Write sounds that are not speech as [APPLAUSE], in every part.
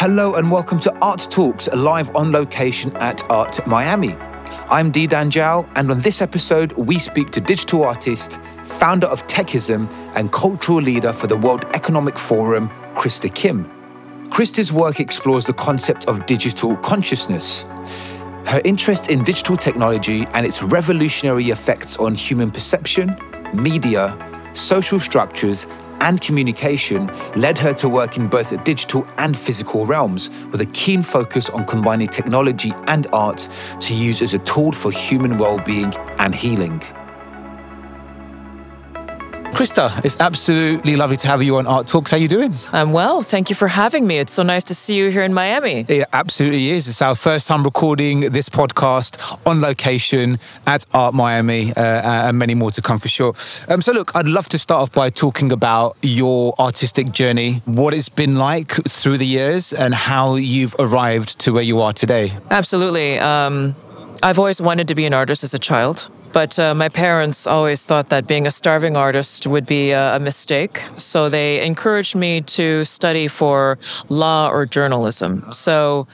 Hello and welcome to Art Talks, live on location at Art Miami. I'm Didan Zhao, and on this episode, we speak to digital artist, founder of Techism, and cultural leader for the World Economic Forum, Krista Kim. Krista's work explores the concept of digital consciousness. Her interest in digital technology and its revolutionary effects on human perception, media, social structures, and communication led her to work in both the digital and physical realms with a keen focus on combining technology and art to use as a tool for human well-being and healing. Krista, it's absolutely lovely to have you on Art Talks. How are you doing? I'm well. Thank you for having me. It's so nice to see you here in Miami. It absolutely is. It's our first time recording this podcast on location at Art Miami, uh, and many more to come for sure. Um, so, look, I'd love to start off by talking about your artistic journey, what it's been like through the years, and how you've arrived to where you are today. Absolutely. Um, I've always wanted to be an artist as a child. But uh, my parents always thought that being a starving artist would be a, a, mistake. So they encouraged me to study for law or journalism. So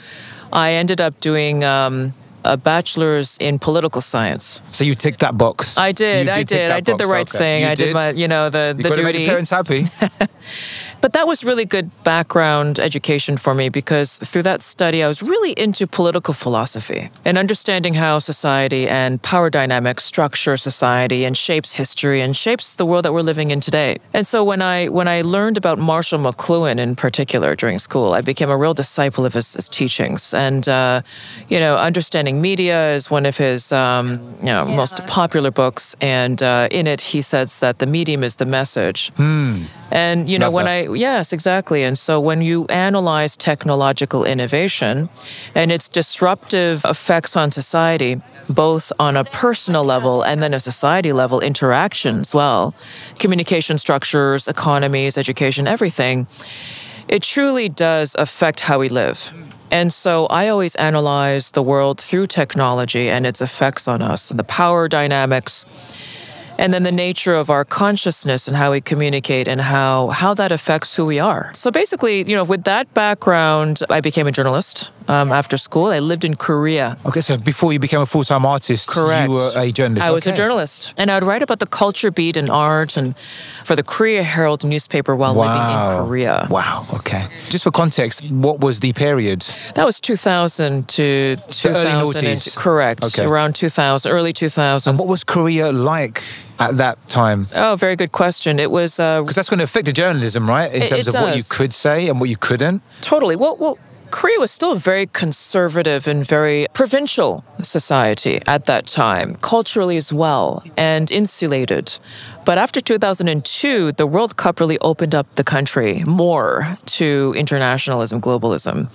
I ended up doing. Um, a bachelor's in political science. So you ticked that box. I did. did I did. I did box. the right okay. thing. You I did. did my, you know, the you the duty. Make your parents happy. [LAUGHS] But that was really good background education for me because through that study, I was really into political philosophy and understanding how society and power dynamics structure society and shapes history and shapes the world that we're living in today. And so when I when I learned about Marshall McLuhan in particular during school, I became a real disciple of his, his teachings. And uh, you know, understanding media is one of his um, you know yeah. most popular books. And uh, in it, he says that the medium is the message. Hmm. And you know, Love when that. I yes, exactly. And so when you analyze technological innovation and its disruptive effects on society, both on a personal level and then a society level interaction as well, communication structures, economies, education, everything, it truly does affect how we live. And so I always analyze the world through technology and its effects on us, and the power dynamics and then the nature of our consciousness and how we communicate and how how that affects who we are. So basically, you know, with that background, I became a journalist um, after school. I lived in Korea. Okay, so before you became a full time artist, correct? You were a journalist. I was okay. a journalist, and I would write about the culture beat and art, and for the Korea Herald newspaper while wow. living in Korea. Wow. Okay. Just for context, what was the period? That was 2000 to so 2000. correct. Okay. Around 2000, early 2000. And what was Korea like? At that time? Oh, very good question. It was because uh, that's going to affect the journalism, right? In it, terms it of what you could say and what you couldn't. Totally. Well, well, Korea was still a very conservative and very provincial society at that time, culturally as well, and insulated. But after 2002, the World Cup really opened up the country more to internationalism, globalism.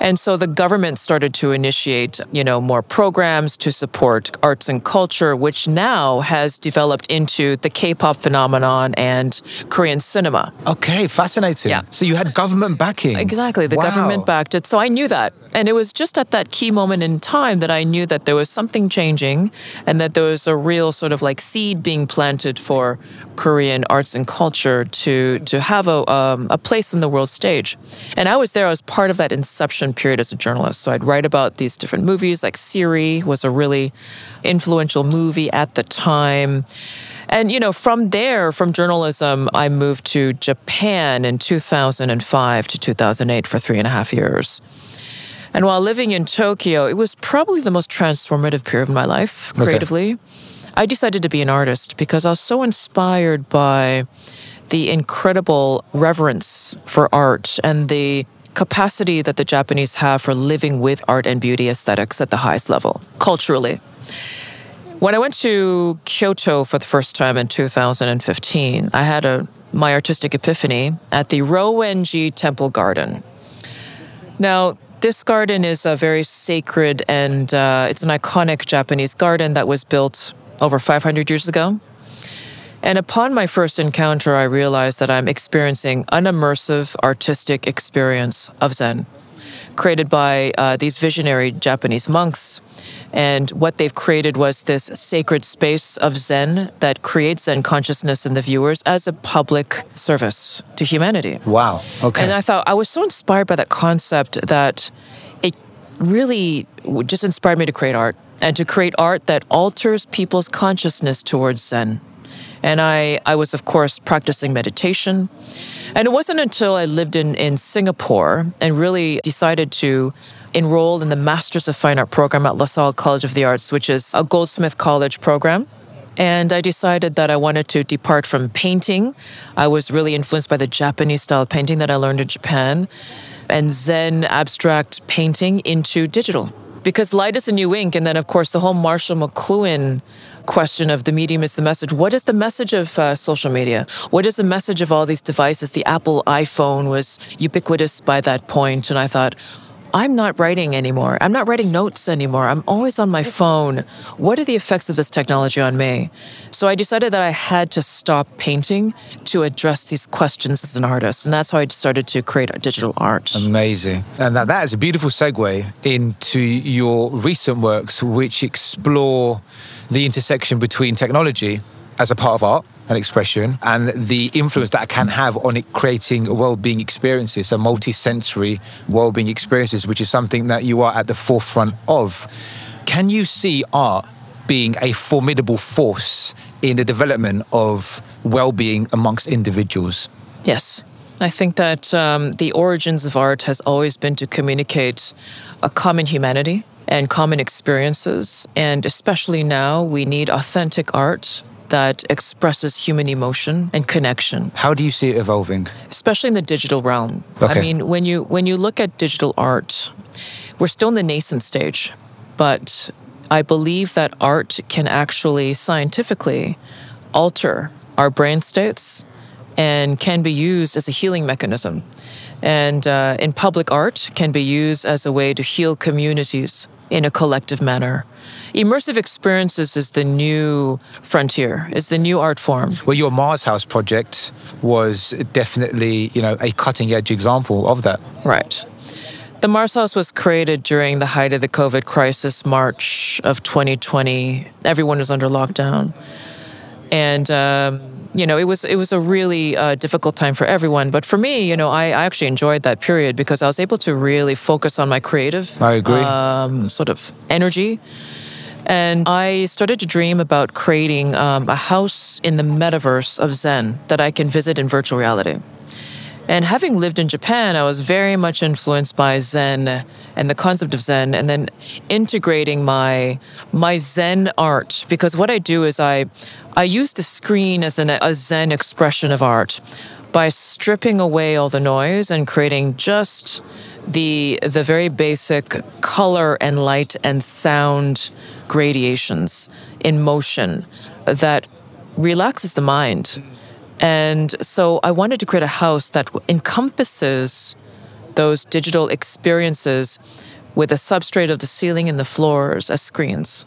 And so the government started to initiate, you know, more programs to support arts and culture, which now has developed into the K-pop phenomenon and Korean cinema. Okay, fascinating. Yeah. So you had government backing. Exactly, the wow. government backed So I knew that. And it was just at that key moment in time that I knew that there was something changing and that there was a real sort of like seed being planted for Korean arts and culture to, to have a, um, a place in the world stage. And I was there, I was part of that inception period as a journalist. So I'd write about these different movies, like Shiri was a really influential movie at the time. And, you know, from there, from journalism, I moved to Japan in 2005 to 2008 for three and a half years. And while living in Tokyo, it was probably the most transformative period of my life creatively. Okay. I decided to be an artist because I was so inspired by the incredible reverence for art and the capacity that the Japanese have for living with art and beauty aesthetics at the highest level, culturally. When I went to Kyoto for the first time in 2015, I had a my artistic epiphany at the Ryoanji Temple Garden. Now, this garden is a very sacred and uh, it's an iconic Japanese garden that was built over 500 years ago. And upon my first encounter, I realized that I'm experiencing an immersive artistic experience of Zen. created by uh, these visionary Japanese monks. And what they've created was this sacred space of Zen that creates Zen consciousness in the viewers as a public service to humanity. Wow. Okay. And I thought I was so inspired by that concept that it really just inspired me to create art and to create art that alters people's consciousness towards Zen. And I, I was, of course, practicing meditation. And it wasn't until I lived in, in Singapore and really decided to enroll in the Masters of Fine Art program at LaSalle College of the Arts, which is a Goldsmith College program. And I decided that I wanted to depart from painting. I was really influenced by the Japanese style painting that I learned in Japan and Zen abstract painting into digital. Because light is a new ink. And then, of course, the whole Marshall McLuhan question of the medium is the message. What is the message of uh, social media? What is the message of all these devices? The Apple iPhone was ubiquitous by that point, and I thought, I'm not writing anymore. I'm not writing notes anymore. I'm always on my phone. What are the effects of this technology on me? So I decided that I had to stop painting to address these questions as an artist. And that's how I started to create digital art. Amazing. And that, that is a beautiful segue into your recent works, which explore the intersection between technology as a part of art and expression and the influence that I can have on it creating well-being experiences so multi-sensory well-being experiences which is something that you are at the forefront of can you see art being a formidable force in the development of well-being amongst individuals yes I think that um, the origins of art has always been to communicate a common humanity and common experiences. And especially now, we need authentic art that expresses human emotion and connection. How do you see it evolving? Especially in the digital realm. Okay. I mean, when you when you look at digital art, we're still in the nascent stage, but I believe that art can actually scientifically alter our brain states and can be used as a healing mechanism. And uh, in public art can be used as a way to heal communities in a collective manner. Immersive experiences is the new frontier, is the new art form. Well, your Mars House project was definitely, you know, a cutting edge example of that. Right. The Mars House was created during the height of the COVID crisis, March of 2020. Everyone was under lockdown. And um, you know, it was it was a really uh, difficult time for everyone. But for me, you know, I, I, actually enjoyed that period because I was able to really focus on my creative. I agree. Um, sort of energy. And I started to dream about creating um, a house in the metaverse of Zen that I can visit in virtual reality. And having lived in Japan, I was very much influenced by Zen and the concept of Zen, and then integrating my my Zen art. Because what I do is I I use the screen as an, a Zen expression of art by stripping away all the noise and creating just the the very basic color and light and sound gradations in motion that relaxes the mind and so I wanted to create a house that encompasses those digital experiences with a substrate of the ceiling and the floors as screens.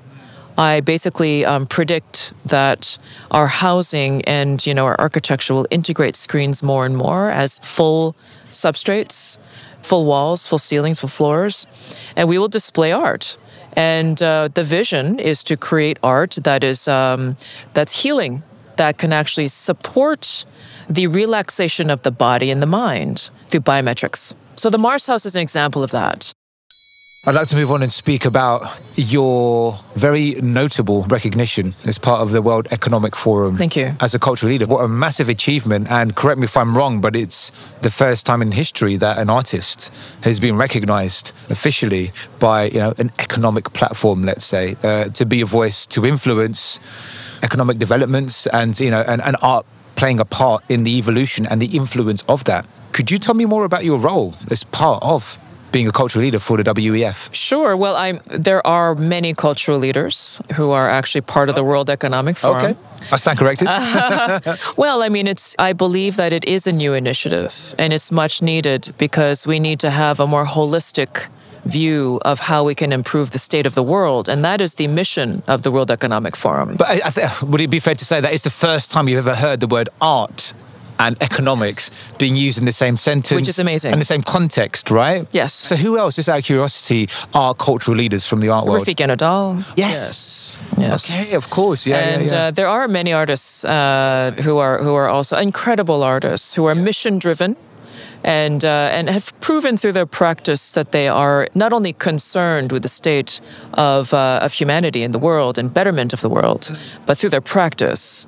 I basically um, predict that our housing and you know our architecture will integrate screens more and more as full substrates, full walls, full ceilings, full floors, and we will display art. And uh, the vision is to create art that is um, that's healing that can actually support the relaxation of the body and the mind through biometrics. So the Mars House is an example of that. I'd like to move on and speak about your very notable recognition as part of the World Economic Forum. Thank you. As a cultural leader, what a massive achievement. And correct me if I'm wrong, but it's the first time in history that an artist has been recognized officially by you know, an economic platform, let's say, uh, to be a voice to influence economic developments and you know and, and art playing a part in the evolution and the influence of that. Could you tell me more about your role as part of being a cultural leader for the WEF? Sure. Well, I'm, there are many cultural leaders who are actually part of the World Economic Forum. Okay. I stand corrected. [LAUGHS] well, I mean, it's. I believe that it is a new initiative, and it's much needed because we need to have a more holistic view of how we can improve the state of the world. And that is the mission of the World Economic Forum. But I, I th- would it be fair to say that it's the first time you've ever heard the word art and economics being used in the same sentence. Which is amazing. And the same context, right? Yes. So who else, just out of curiosity, are cultural leaders from the art world? Refik Anadol. Yes. Yes. Yes. Okay, of course. Yeah, and yeah, yeah. Uh, there are many artists uh, who are who are also incredible artists who are mission driven and uh, and have proven through their practice that they are not only concerned with the state of uh, of humanity in the world and betterment of the world, but through their practice.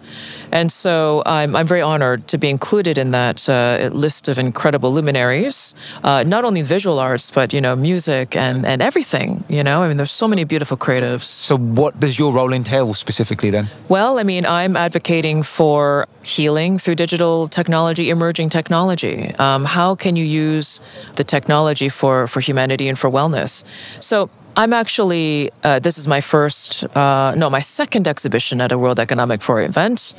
And so I'm I'm very honored to be included in that uh, list of incredible luminaries, uh, not only visual arts but you know music and and everything. You know, I mean, there's so many beautiful creatives. so what does your role entail specifically then? Well, I mean, I'm advocating for healing through digital technology, emerging technology. Um, how can you use the technology for, for humanity and for wellness? So I'm actually, uh, this is my first, uh, no, my second exhibition at a World Economic Forum event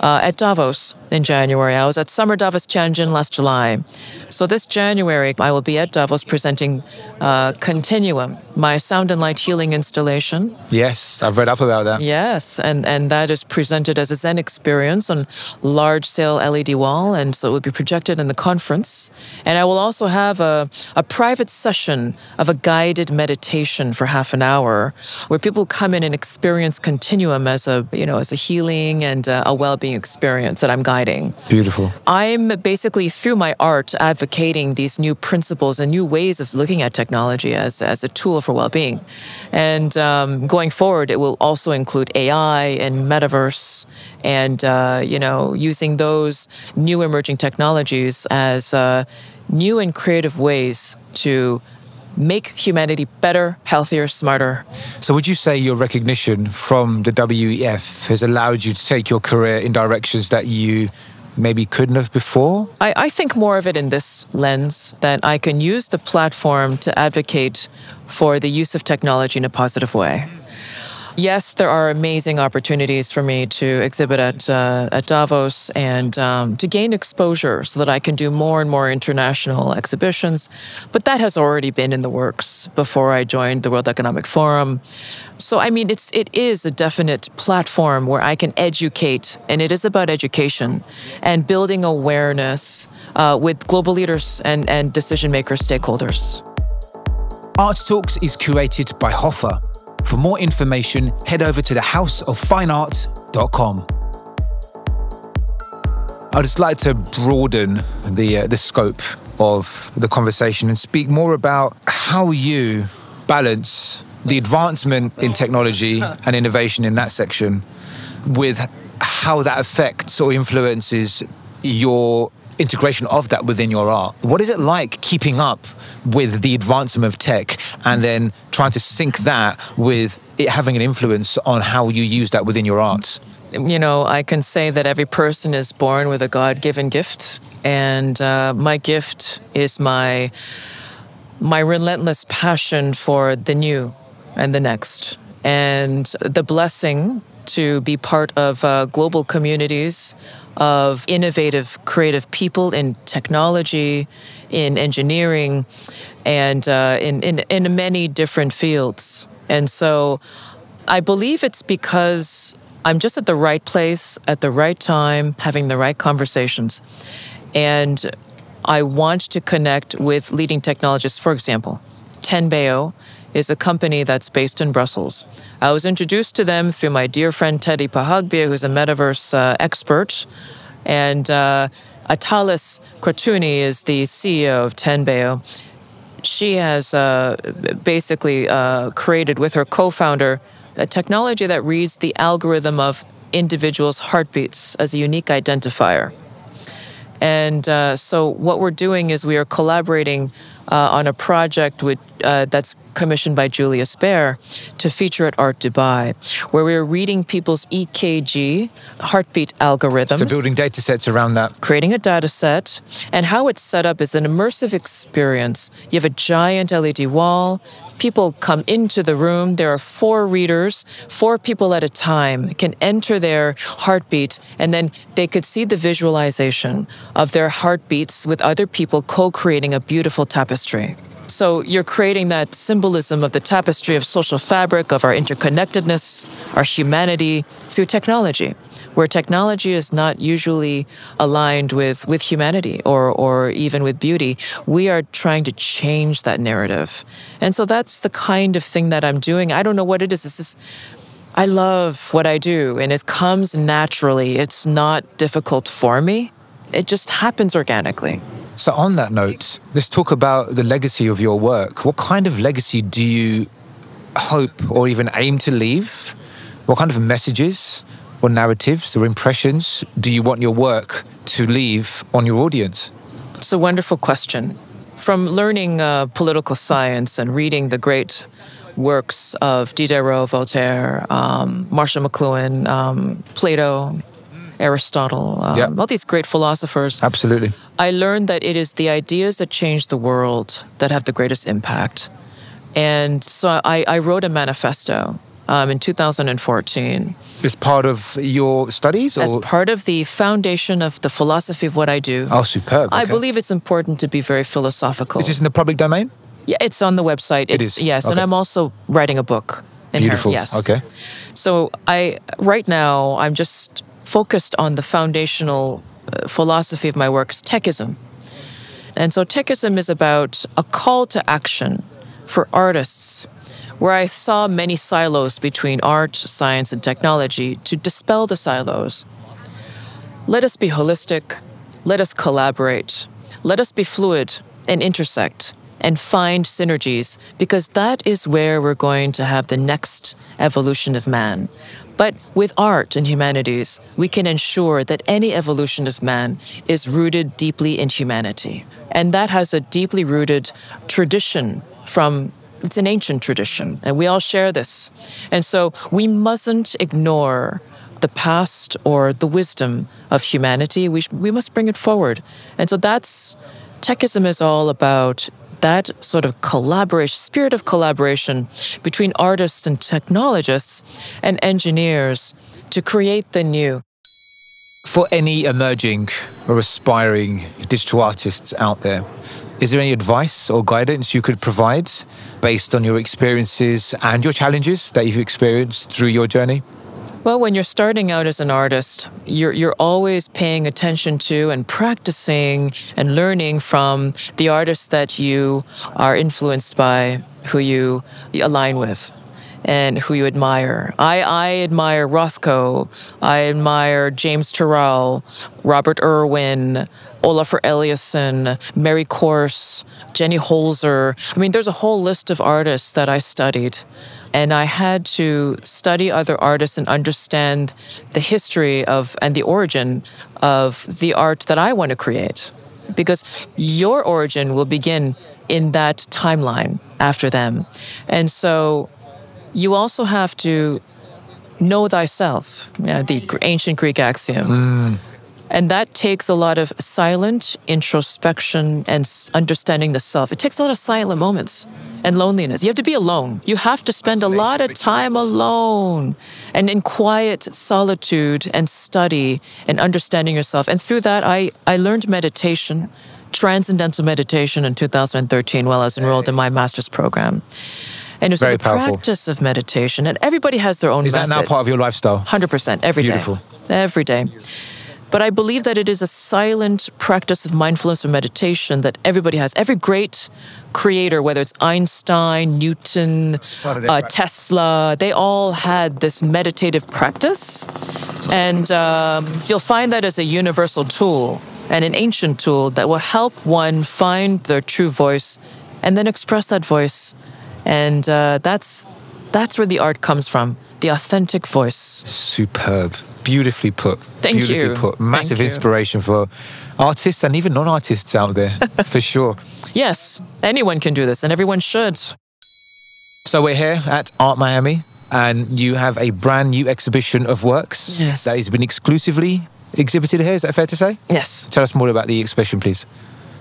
uh, at Davos in January. I was at Summer Davos Tianjin last July. So this January, I will be at Davos presenting uh, Continuum, my sound and light healing installation. Yes, I've read up about that. Yes, and, and that is presented as a Zen experience on large scale LED wall, and so it will be projected in the conference. And I will also have a, a private session of a guided meditation for half an hour, where people come in and experience continuum as a you know as a healing and a, a well experience that I'm guiding. Beautiful. I'm basically through my art advocating these new principles and new ways of looking at technology as, as a tool for well being. And um, going forward, it will also include AI and metaverse and, uh, you know, using those new emerging technologies as uh, new and creative ways to make humanity better, healthier, smarter. So, would you say your recognition from the WEF has allowed you to take your career in directions that you maybe couldn't have before? I, I think more of it in this lens that I can use the platform to advocate for the use of technology in a positive way. Yes, there are amazing opportunities for me to exhibit at, uh, at Davos and um, to gain exposure so that I can do more and more international exhibitions. But that has already been in the works before I joined the World Economic Forum. So, I mean, it's, it is a definite platform where I can educate, and it is about education and building awareness uh, with global leaders and, and decision makers, stakeholders. Art Talks is curated by HOFA. For more information, head over to thehouseoffineart.com. I'd just like to broaden the uh, the scope of the conversation and speak more about how you balance the advancement in technology and innovation in that section with how that affects or influences your integration of that within your art. What is it like keeping up with the advancement of tech and then trying to sync that with it having an influence on how you use that within your art? You know, I can say that every person is born with a God given gift. And uh, my gift is my, my relentless passion for the new and the next. And the blessing to be part of uh, global communities of innovative, creative people in technology, in engineering, and uh, in, in, in many different fields. And so I believe it's because I'm just at the right place at the right time, having the right conversations. And I want to connect with leading technologists. For example, Tenbeo is a company that's based in Brussels. I was introduced to them through my dear friend Teddy Pahagbia, who's a metaverse uh, expert. And uh, Atalis Kratuni is the CEO of Tenbeo. She has uh, basically uh, created with her co founder a technology that reads the algorithm of individuals' heartbeats as a unique identifier. And uh, so, what we're doing is we are collaborating uh, on a project with, uh, that's commissioned by Julius Baer to feature at Art Dubai, where we're reading people's EKG heartbeat algorithms. So building data sets around that. Creating a data set. And how it's set up is an immersive experience. You have a giant LED wall. People come into the room. There are four readers, four people at a time can enter their heartbeat, and then they could see the visualization of their heartbeats with other people co creating a beautiful tapestry. So you're creating that symbolism of the tapestry of social fabric, of our interconnectedness, our humanity through technology. Where technology is not usually aligned with, with humanity or, or even with beauty. We are trying to change that narrative. And so that's the kind of thing that I'm doing. I don't know what it is. This is I love what I do and it comes naturally. It's not difficult for me. It just happens organically. So, on that note, let's talk about the legacy of your work. What kind of legacy do you hope or even aim to leave? What kind of messages or narratives or impressions do you want your work to leave on your audience? It's a wonderful question. From learning uh, political science and reading the great works of Diderot, Voltaire, um, Marshall McLuhan, um, Plato, Aristotle, um, yep. all these great philosophers. Absolutely. I learned that it is the ideas that change the world that have the greatest impact. And so I, I wrote a manifesto um, in 2014. As part of your studies? Or? As part of the foundation of the philosophy of what I do. Oh, superb. Okay. I believe it's important to be very philosophical. Is this in the public domain? Yeah, it's on the website. It's, it is. Yes, okay. and I'm also writing a book. Beautiful. Her, yes. Okay. So I right now I'm just focused on the foundational uh, philosophy of my works, techism. And so techism is about a call to action for artists where I saw many silos between art, science, and technology to dispel the silos. Let us be holistic. Let us collaborate. Let us be fluid and intersect and find synergies because that is where we're going to have the next evolution of man. But with art and humanities, we can ensure that any evolution of man is rooted deeply in humanity. And that has a deeply rooted tradition from it's an ancient tradition, and we all share this. And so we mustn't ignore the past or the wisdom of humanity. We, sh- we must bring it forward. And so that's Techism is all about that sort of collaboration, spirit of collaboration between artists and technologists and engineers to create the new. For any emerging or aspiring digital artists out there, is there any advice or guidance you could provide based on your experiences and your challenges that you've experienced through your journey? Well, when you're starting out as an artist, you're you're always paying attention to and practicing and learning from the artists that you are influenced by, who you align with and who you admire. I, I admire Rothko. I admire James Turrell, Robert Irwin, Olafur Eliasson, Mary Corse, Jenny Holzer. I mean, there's a whole list of artists that I studied. And I had to study other artists and understand the history of and the origin of the art that I want to create. Because your origin will begin in that timeline after them. And so you also have to know thyself, yeah, the ancient Greek axiom. Mm. And that takes a lot of silent introspection and understanding the self. It takes a lot of silent moments and loneliness. You have to be alone. You have to spend a lot of time alone and in quiet solitude and study and understanding yourself. And through that, I, I learned meditation, transcendental meditation in 2013 while I was enrolled in my master's program. And it's the powerful. practice of meditation. And everybody has their own Is method. that now part of your lifestyle? 100%, every day. Beautiful. Every day. But I believe that it is a silent practice of mindfulness or meditation that everybody has. Every great creator, whether it's Einstein, Newton, uh, Tesla, they all had this meditative practice. And um, you'll find that as a universal tool and an ancient tool that will help one find their true voice and then express that voice. And uh, that's, that's where the art comes from the authentic voice. Superb beautifully put. Thank beautifully you. put. Massive inspiration for artists and even non-artists out there, [LAUGHS] for sure. Yes, anyone can do this, and everyone should. So we're here at Art Miami, and you have a brand new exhibition of works yes. that has been exclusively exhibited here. Is that fair to say? Yes. Tell us more about the exhibition, please.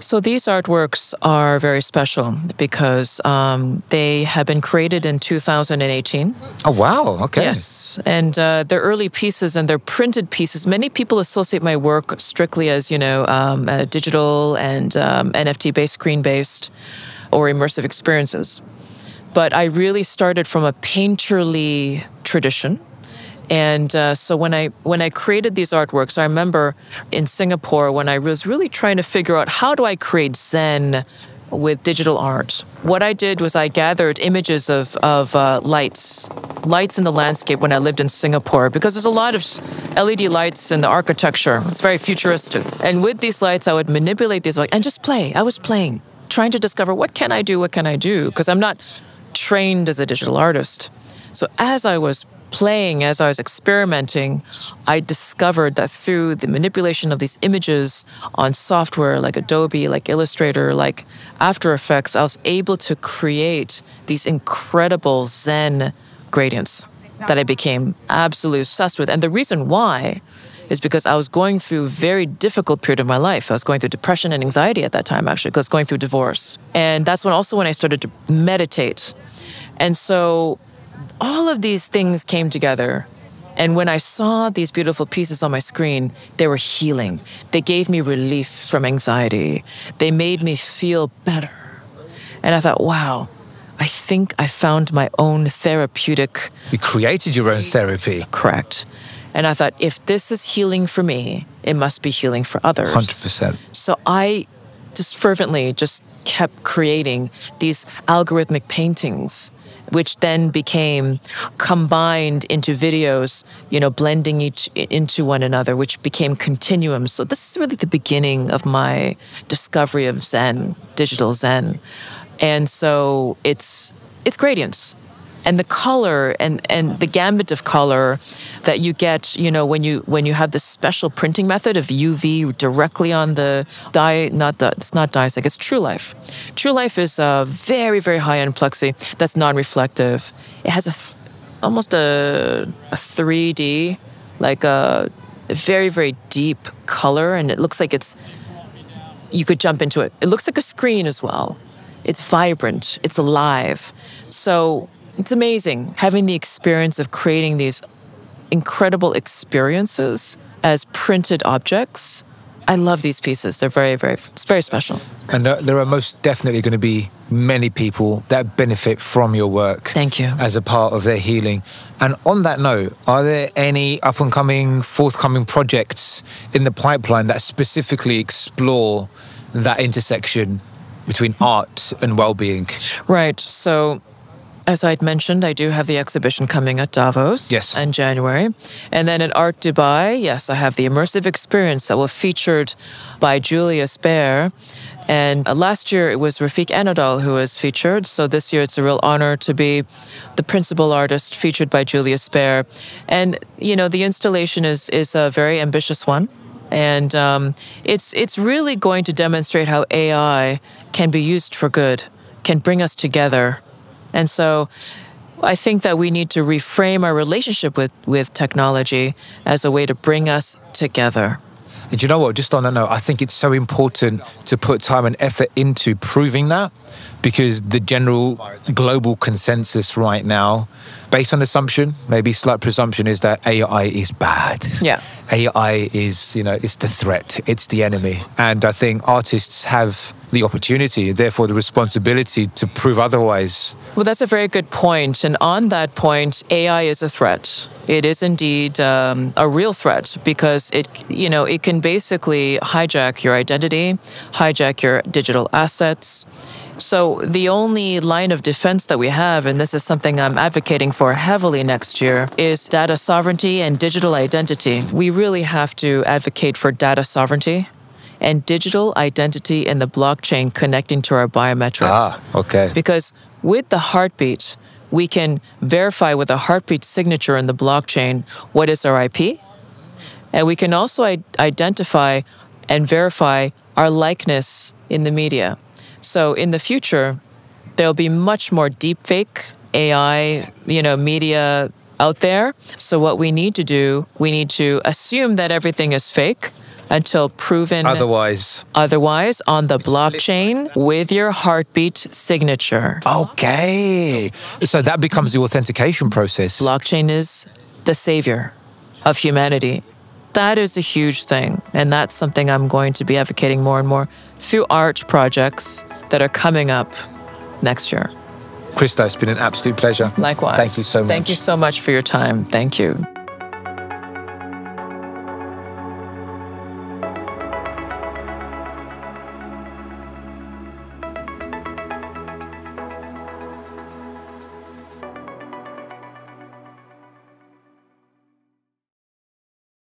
So these artworks are very special because um, they have been created in 2018. Oh wow! Okay. Yes, and uh, they're early pieces and they're printed pieces. Many people associate my work strictly as you know um, uh, digital and um, NFT based, screen based, or immersive experiences. But I really started from a painterly tradition And uh, so when I when I created these artworks, I remember in Singapore when I was really trying to figure out how do I create Zen with digital art. What I did was I gathered images of of uh, lights, lights in the landscape when I lived in Singapore, because there's a lot of LED lights in the architecture. It's very futuristic. And with these lights, I would manipulate these lights and just play. I was playing, trying to discover what can I do, what can I do, because I'm not trained as a digital artist. So as I was playing, as I was experimenting, I discovered that through the manipulation of these images on software like Adobe, like Illustrator, like After Effects, I was able to create these incredible Zen gradients that I became absolutely obsessed with. And the reason why is because I was going through a very difficult period of my life. I was going through depression and anxiety at that time, actually, because going through divorce. And that's when also when I started to meditate. And so all of these things came together. And when I saw these beautiful pieces on my screen, they were healing. They gave me relief from anxiety. They made me feel better. And I thought, wow, I think I found my own therapeutic. You created your own therapy. Correct. And I thought, if this is healing for me, it must be healing for others. 100%. So I just fervently just kept creating these algorithmic paintings which then became combined into videos, you know, blending each into one another, which became continuums. So this is really the beginning of my discovery of Zen, digital Zen. And so it's it's gradients and the color and and the gambit of color that you get you know when you when you have this special printing method of uv directly on the dye not the it's not dye it's TruLife. True life is a very very high end plexi that's non-reflective. It has a th- almost a, a 3d like a, a very very deep color and it looks like it's you could jump into it. It looks like a screen as well. It's vibrant. It's alive. So it's amazing having the experience of creating these incredible experiences as printed objects. I love these pieces. They're very, very, it's very special. And there are most definitely going to be many people that benefit from your work. Thank you. As a part of their healing. And on that note, are there any up and coming, forthcoming projects in the pipeline that specifically explore that intersection between art and well being? Right. So as I'd mentioned, I do have the exhibition coming at Davos yes. in January. And then at Art Dubai, yes, I have the immersive experience that will featured by Julius Baer. And uh, last year it was Refik Anadol who was featured. So this year it's a real honor to be the principal artist featured by Julius Baer. And, you know, the installation is, is a very ambitious one. And um, it's, it's really going to demonstrate how AI can be used for good, can bring us together and so I think that we need to reframe our relationship with, with technology as a way to bring us together. And you know what? Just on that note, I think it's so important to put time and effort into proving that because the general global consensus right now, based on assumption, maybe slight presumption, is that AI is bad. Yeah. AI is, you know, it's the threat, it's the enemy. And I think artists have the opportunity, therefore the responsibility to prove otherwise. Well, that's a very good point. And on that point, AI is a threat. It is indeed um, a real threat because it, you know, it can basically hijack your identity, hijack your digital assets. So, the only line of defense that we have, and this is something I'm advocating for heavily next year, is data sovereignty and digital identity. We really have to advocate for data sovereignty and digital identity in the blockchain connecting to our biometrics. Ah, okay. Because with the heartbeat, we can verify with a heartbeat signature in the blockchain what is our IP. And we can also identify and verify our likeness in the media. So in the future, there'll be much more deepfake AI, you know, media out there. So what we need to do, we need to assume that everything is fake until proven otherwise otherwise on the blockchain with your heartbeat signature. Okay. So that becomes the authentication process. Blockchain is the savior of humanity. That is a huge thing. And that's something I'm going to be advocating more and more through art projects that are coming up next year. Krista, it's been an absolute pleasure. Likewise. Thank you so much. Thank you so much for your time. Thank you.